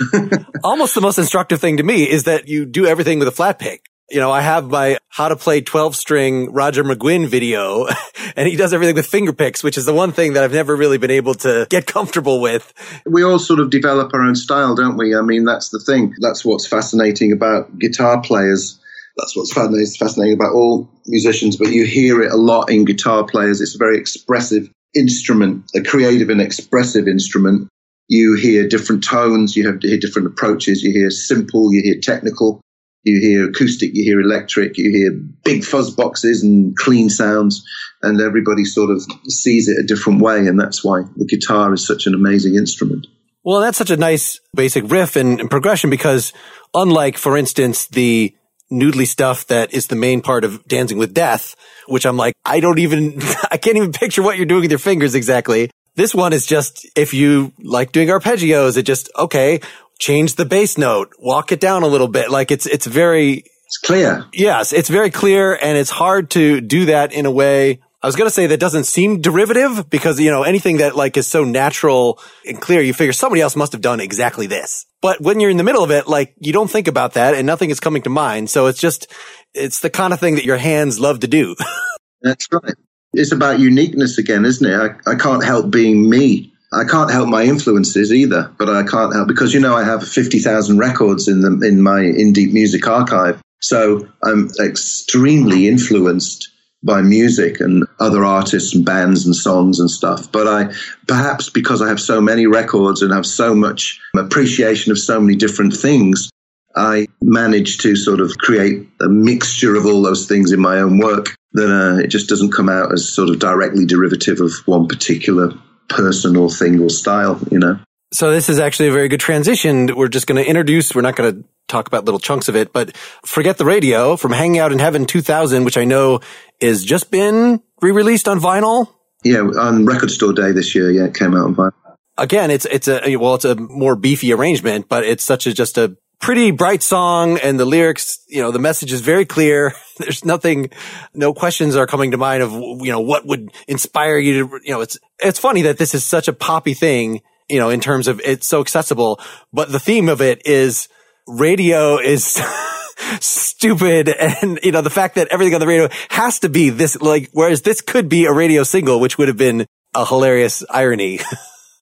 Almost the most instructive thing to me is that you do everything with a flat pick. You know, I have my how to play 12 string Roger McGuinn video and he does everything with finger picks, which is the one thing that I've never really been able to get comfortable with. We all sort of develop our own style, don't we? I mean, that's the thing. That's what's fascinating about guitar players. That's what's fascinating about all musicians, but you hear it a lot in guitar players. It's a very expressive instrument, a creative and expressive instrument. You hear different tones, you have to hear different approaches, you hear simple, you hear technical, you hear acoustic, you hear electric, you hear big fuzz boxes and clean sounds, and everybody sort of sees it a different way, and that's why the guitar is such an amazing instrument. Well, that's such a nice basic riff and, progression because unlike, for instance, the noodly stuff that is the main part of Dancing with Death, which I'm like, I don't even, I can't even picture what you're doing with your fingers exactly. This one is just, if you like doing arpeggios, it just, okay, change the bass note, walk it down a little bit. Like it's, it's very, It's clear. yes, it's very clear and it's hard to do that in a way. I was going to say that doesn't seem derivative because, you know, anything that like is so natural and clear, you figure somebody else must have done exactly this. But when you're in the middle of it, like you don't think about that and nothing is coming to mind. So it's just, it's the kind of thing that your hands love to do. That's right. It's about uniqueness again, isn't it? I, I can't help being me. I can't help my influences either, but I can't help because you know I have 50,000 records in the in my in deep music archive. So I'm extremely influenced by music and other artists and bands and songs and stuff. But I perhaps because I have so many records and have so much appreciation of so many different things, I manage to sort of create a mixture of all those things in my own work that uh, it just doesn't come out as sort of directly derivative of one particular person or thing or style, you know. So this is actually a very good transition. We're just going to introduce, we're not going to talk about little chunks of it, but Forget the Radio from Hanging Out in Heaven 2000, which I know is just been re-released on vinyl. Yeah, on Record Store Day this year, yeah, it came out on vinyl. Again, it's, it's a, well, it's a more beefy arrangement, but it's such a, just a pretty bright song and the lyrics, you know, the message is very clear. There's nothing, no questions are coming to mind of, you know, what would inspire you to, you know, it's, it's funny that this is such a poppy thing, you know, in terms of it's so accessible, but the theme of it is radio is stupid. And, you know, the fact that everything on the radio has to be this, like, whereas this could be a radio single, which would have been a hilarious irony.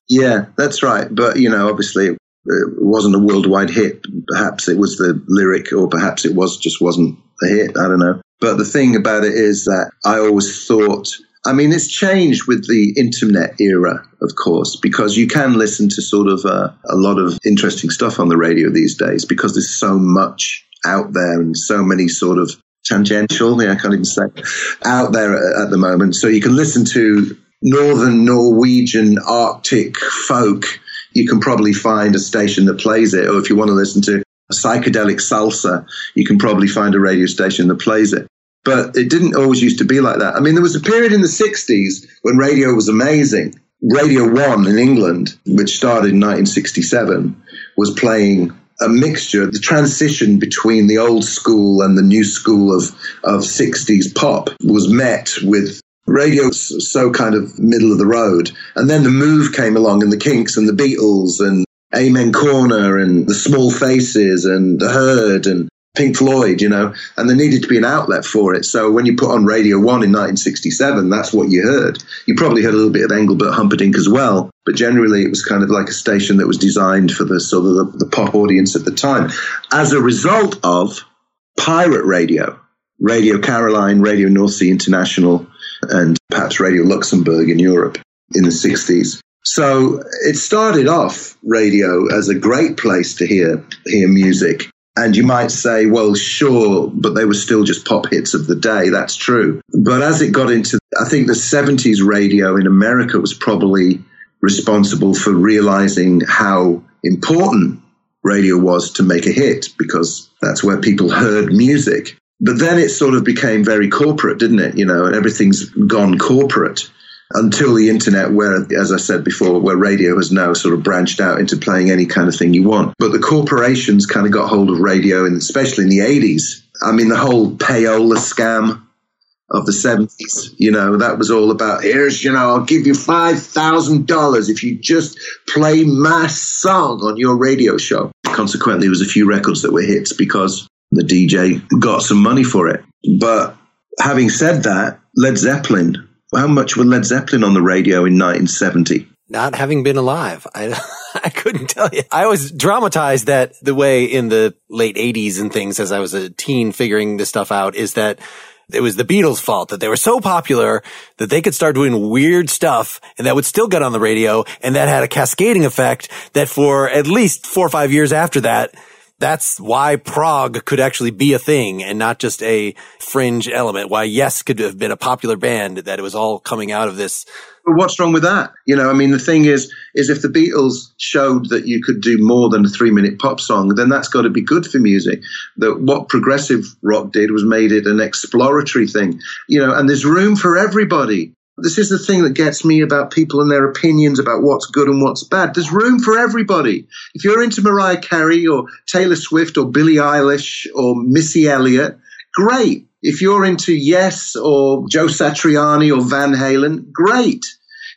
Yeah, that's right. But, you know, obviously it, wasn't a worldwide hit. Perhaps it was the lyric or perhaps it was just wasn't a hit. I don't know. But the thing about it is that I always thought, I mean, it's changed with the internet era, of course, because you can listen to sort of uh, a lot of interesting stuff on the radio these days because there's so much out there and so many sort of tangential, yeah, I can't even say, out there at, at the moment. So you can listen to northern Norwegian Arctic folk. You can probably find a station that plays it. Or if you want to listen to a psychedelic salsa, you can probably find a radio station that plays it. But it didn't always used to be like that. I mean, there was a period in the 60s when radio was amazing. Radio 1 in England, which started in 1967, was playing a mixture, the transition between the old school and the new school of, of 60s pop was met with radio was so kind of middle of the road. And then the move came along and the Kinks and the Beatles and Amen Corner and the Small Faces and the Herd and Pink Floyd, you know, and there needed to be an outlet for it. So when you put on Radio 1 in 1967, that's what you heard. You probably heard a little bit of Engelbert Humperdinck as well, but generally it was kind of like a station that was designed for the sort of the, the pop audience at the time. As a result of pirate radio, Radio Caroline, Radio North Sea International, and perhaps Radio Luxembourg in Europe in the 60s. So it started off radio as a great place to hear hear music. And you might say, well, sure, but they were still just pop hits of the day. That's true. But as it got into, I think the 70s radio in America was probably responsible for realizing how important radio was to make a hit because that's where people heard music. But then it sort of became very corporate, didn't it? You know, and everything's gone corporate until the internet, where, as I said before, where radio has now sort of branched out into playing any kind of thing you want. But the corporations kind of got hold of radio, and especially in the 80s. I mean, the whole payola scam of the 70s, you know, that was all about here's, you know, I'll give you $5,000 if you just play my song on your radio show. Consequently, there was a few records that were hits because the DJ got some money for it. But having said that, Led Zeppelin, how much were Led Zeppelin on the radio in 1970? Not having been alive, I, I couldn't tell you. I was dramatized that the way in the late 80s and things as I was a teen figuring this stuff out is that it was the Beatles' fault that they were so popular that they could start doing weird stuff and that would still get on the radio. And that had a cascading effect that for at least four or five years after that, that's why prog could actually be a thing and not just a fringe element. Why Yes could have been a popular band that it was all coming out of this. But what's wrong with that? You know, I mean, the thing is, is if the Beatles showed that you could do more than a three minute pop song, then that's got to be good for music. That what progressive rock did was made it an exploratory thing, you know, and there's room for everybody. This is the thing that gets me about people and their opinions about what's good and what's bad. There's room for everybody. If you're into Mariah Carey or Taylor Swift or Billie Eilish or Missy Elliott, great. If you're into Yes or Joe Satriani or Van Halen, great.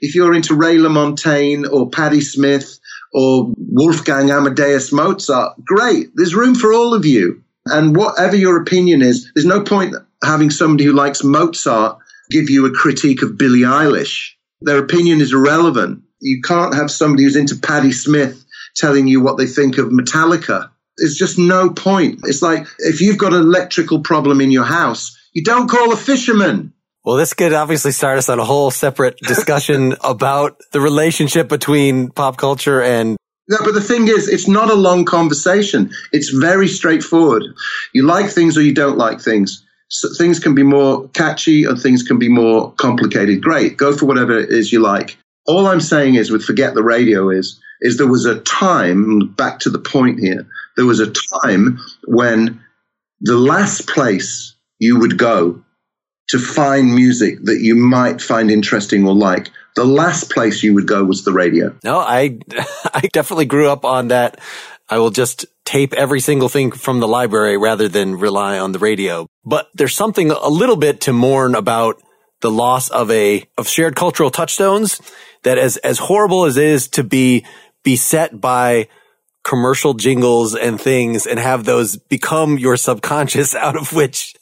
If you're into Ray LaMontagne or Patti Smith or Wolfgang Amadeus Mozart, great. There's room for all of you. And whatever your opinion is, there's no point having somebody who likes Mozart give you a critique of Billie Eilish. Their opinion is irrelevant. You can't have somebody who's into Patti Smith telling you what they think of Metallica. There's just no point. It's like if you've got an electrical problem in your house, you don't call a fisherman. Well, this could obviously start us on a whole separate discussion about the relationship between pop culture and No, but the thing is, it's not a long conversation. It's very straightforward. You like things or you don't like things. So things can be more catchy and things can be more complicated. Great. Go for whatever it is you like. All I'm saying is with forget the radio is, is there was a time, back to the point here, there was a time when the last place you would go to find music that you might find interesting or like, the last place you would go was the radio. No, I, I definitely grew up on that. I will just tape every single thing from the library rather than rely on the radio. But there's something a little bit to mourn about the loss of a, of shared cultural touchstones that as, as horrible as it is to be beset by commercial jingles and things and have those become your subconscious out of which,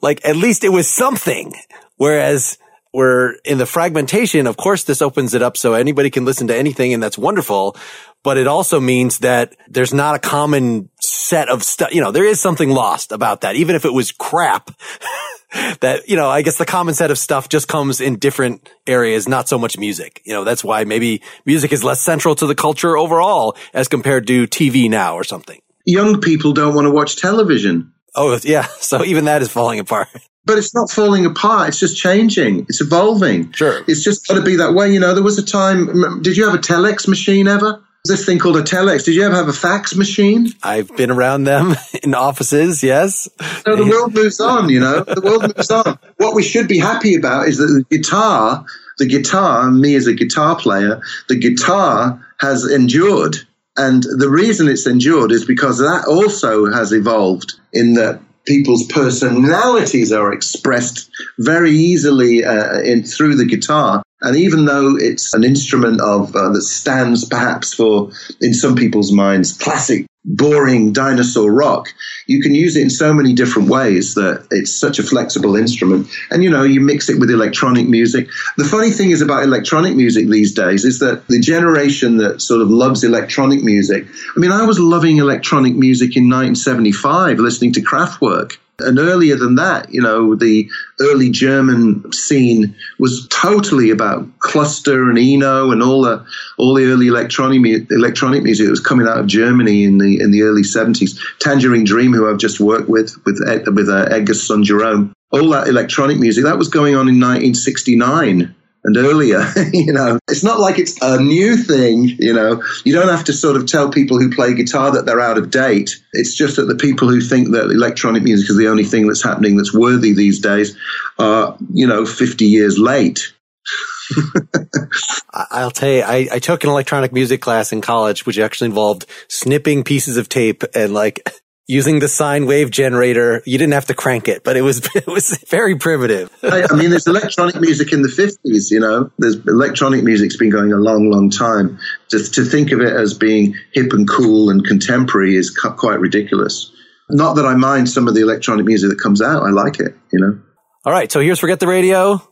like, at least it was something. Whereas we're in the fragmentation, of course, this opens it up so anybody can listen to anything and that's wonderful. But it also means that there's not a common set of stuff. You know, there is something lost about that. Even if it was crap, that, you know, I guess the common set of stuff just comes in different areas, not so much music. You know, that's why maybe music is less central to the culture overall as compared to TV now or something. Young people don't want to watch television. Oh, yeah. So even that is falling apart. But it's not falling apart. It's just changing. It's evolving. Sure. It's just got to be that way. You know, there was a time. Did you have a telex machine ever? This thing called a telex. Did you ever have a fax machine? I've been around them in offices. Yes. So the world moves on. You know, the world moves on. What we should be happy about is that the guitar, the guitar, me as a guitar player, the guitar has endured. And the reason it's endured is because that also has evolved in that people's personalities are expressed very easily uh, in through the guitar. And even though it's an instrument of uh, that stands perhaps for, in some people's minds, classic, boring dinosaur rock, you can use it in so many different ways that it's such a flexible instrument. And you know, you mix it with electronic music. The funny thing is about electronic music these days is that the generation that sort of loves electronic music. I mean, I was loving electronic music in 1975, listening to Kraftwerk. And earlier than that, you know, the early German scene was totally about cluster and Eno and all the all the early electronic electronic music that was coming out of Germany in the in the early seventies. Tangerine Dream, who I've just worked with with with uh, Edgar's son Jerome, all that electronic music that was going on in 1969 and earlier. you know, it's not like it's a new thing. You know, you don't have to sort of tell people who play guitar that they're out of date. It's just that the people who think that electronic music is the only thing that's happening that's worthy these days are, you know, 50 years late. I'll tell you, I, I took an electronic music class in college, which actually involved snipping pieces of tape and like using the sine wave generator. You didn't have to crank it, but it was, it was very primitive. I, I mean, there's electronic music in the 50s, you know, there's electronic music's been going a long, long time. Just to think of it as being hip and cool and contemporary is cu- quite ridiculous. Not that I mind some of the electronic music that comes out. I like it, you know. All right. So here's Forget the Radio.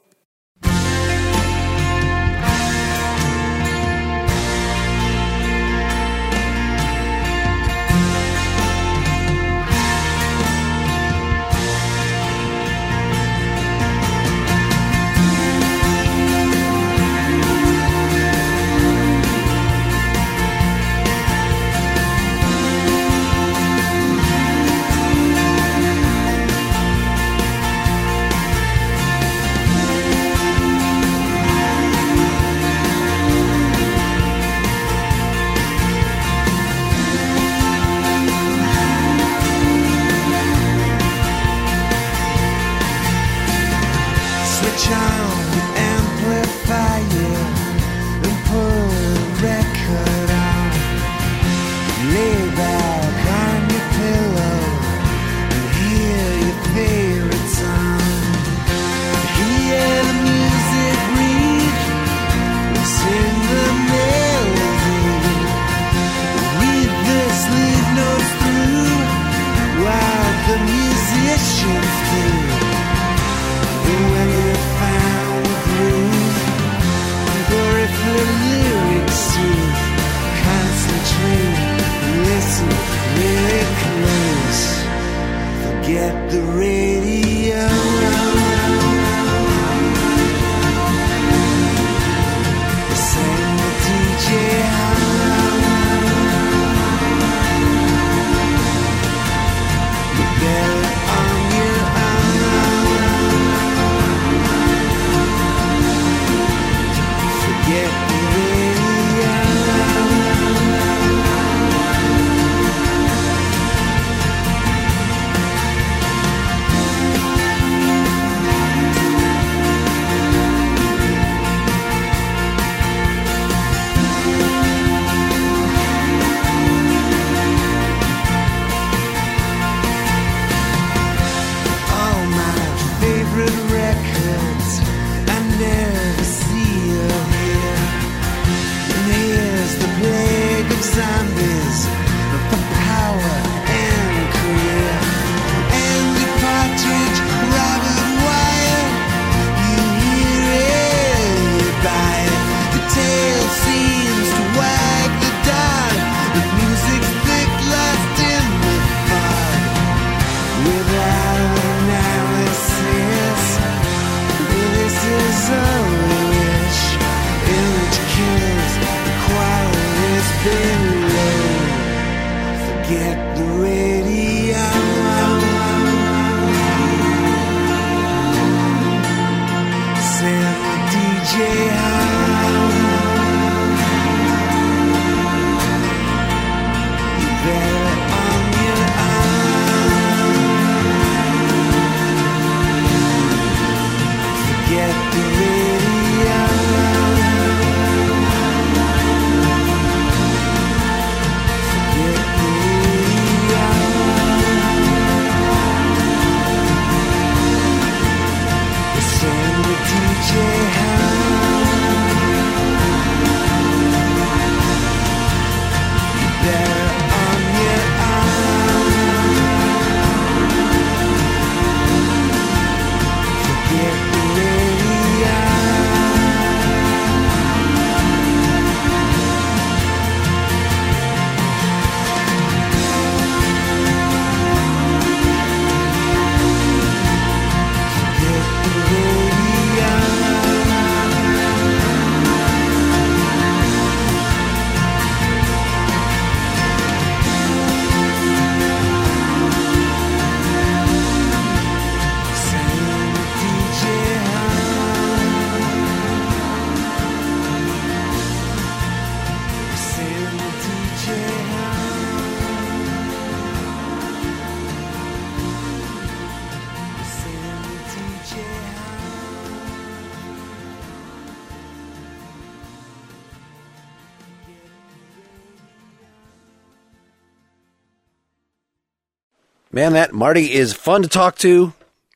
Man, that Marty is fun to talk to.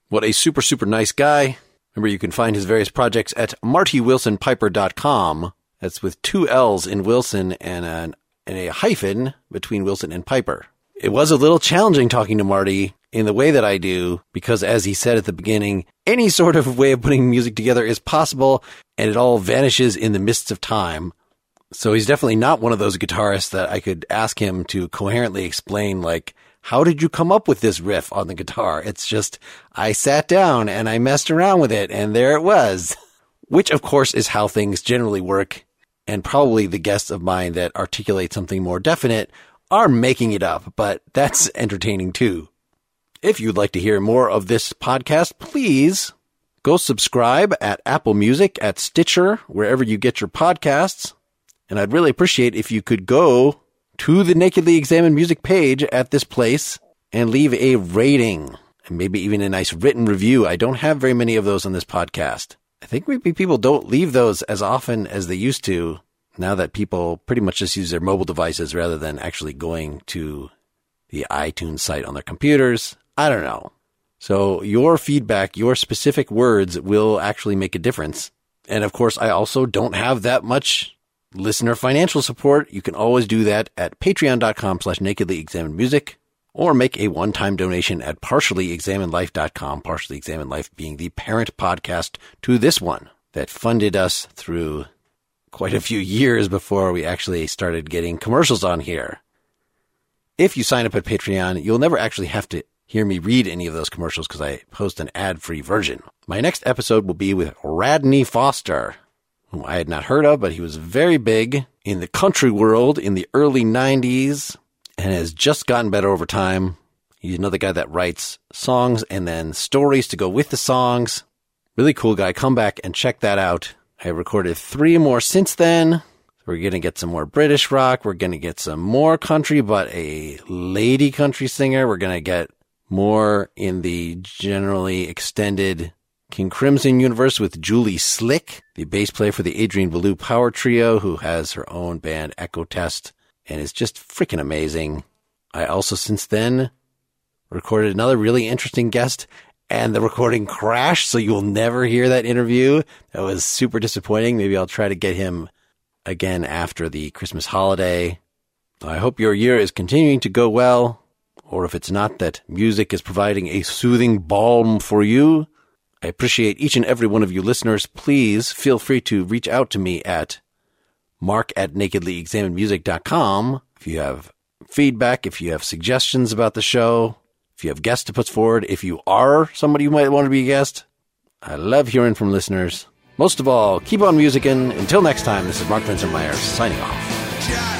What a super, super nice guy. Remember, you can find his various projects at martywillson-piper.com. That's with two L's in Willson and, an, and a hyphen between Willson and Piper. It was a little challenging talking to Marty in the way that I do, because as he said at the beginning, any sort of way of putting music together is possible, and it all vanishes in the mists of time. So he's definitely not one of those guitarists that I could ask him to coherently explain, like, how did you come up with this riff on the guitar? It's just, I sat down and I messed around with it and there it was. Which of course is how things generally work. And probably the guests of mine that articulate something more definite are making it up, but that's entertaining too. If you'd like to hear more of this podcast, please go subscribe at Apple Music, at Stitcher, wherever you get your podcasts. And I'd really appreciate if you could go to the Nakedly Examined Music page at this place and leave a rating and maybe even a nice written review. I don't have very many of those on this podcast. I think maybe people don't leave those as often as they used to now that people pretty much just use their mobile devices rather than actually going to the iTunes site on their computers. I don't know. So your feedback, your specific words will actually make a difference. And of course, I also don't have that much listener financial support. You can always do that at patreon.com slash nakedly examined music or make a one-time donation at partiallyexaminedlife.com, partially examined life being the parent podcast to this one that funded us through quite a few years before we actually started getting commercials on here. If you sign up at Patreon, you'll never actually have to hear me read any of those commercials because I post an ad-free version. My next episode will be with Radney Foster, whom I had not heard of, but he was very big in the country world in the early 90s and has just gotten better over time. He's another guy that writes songs and then stories to go with the songs. Really cool guy. Come back and check that out. I recorded three more since then. We're going to get some more British rock. We're going to get some more country, but a lady country singer. We're going to get more in the generally extended King Crimson universe with Julie Slick, the bass player for the Adrian Belew Power Trio, who has her own band Echo Test and is just freaking amazing. I also since then recorded another really interesting guest and the recording crashed, so you'll never hear that interview. That was super disappointing. Maybe I'll try to get him again after the Christmas holiday. I hope your year is continuing to go well, or if it's not, that music is providing a soothing balm for you. I appreciate each and every one of you listeners. Please feel free to reach out to me at mark at nakedlyexaminedmusic.com if you have feedback, if you have suggestions about the show, if you have guests to put forward, if you are somebody who might want to be a guest. I love hearing from listeners. Most of all, keep on musicking. Until next time, this is Mark Linsenmayer signing off.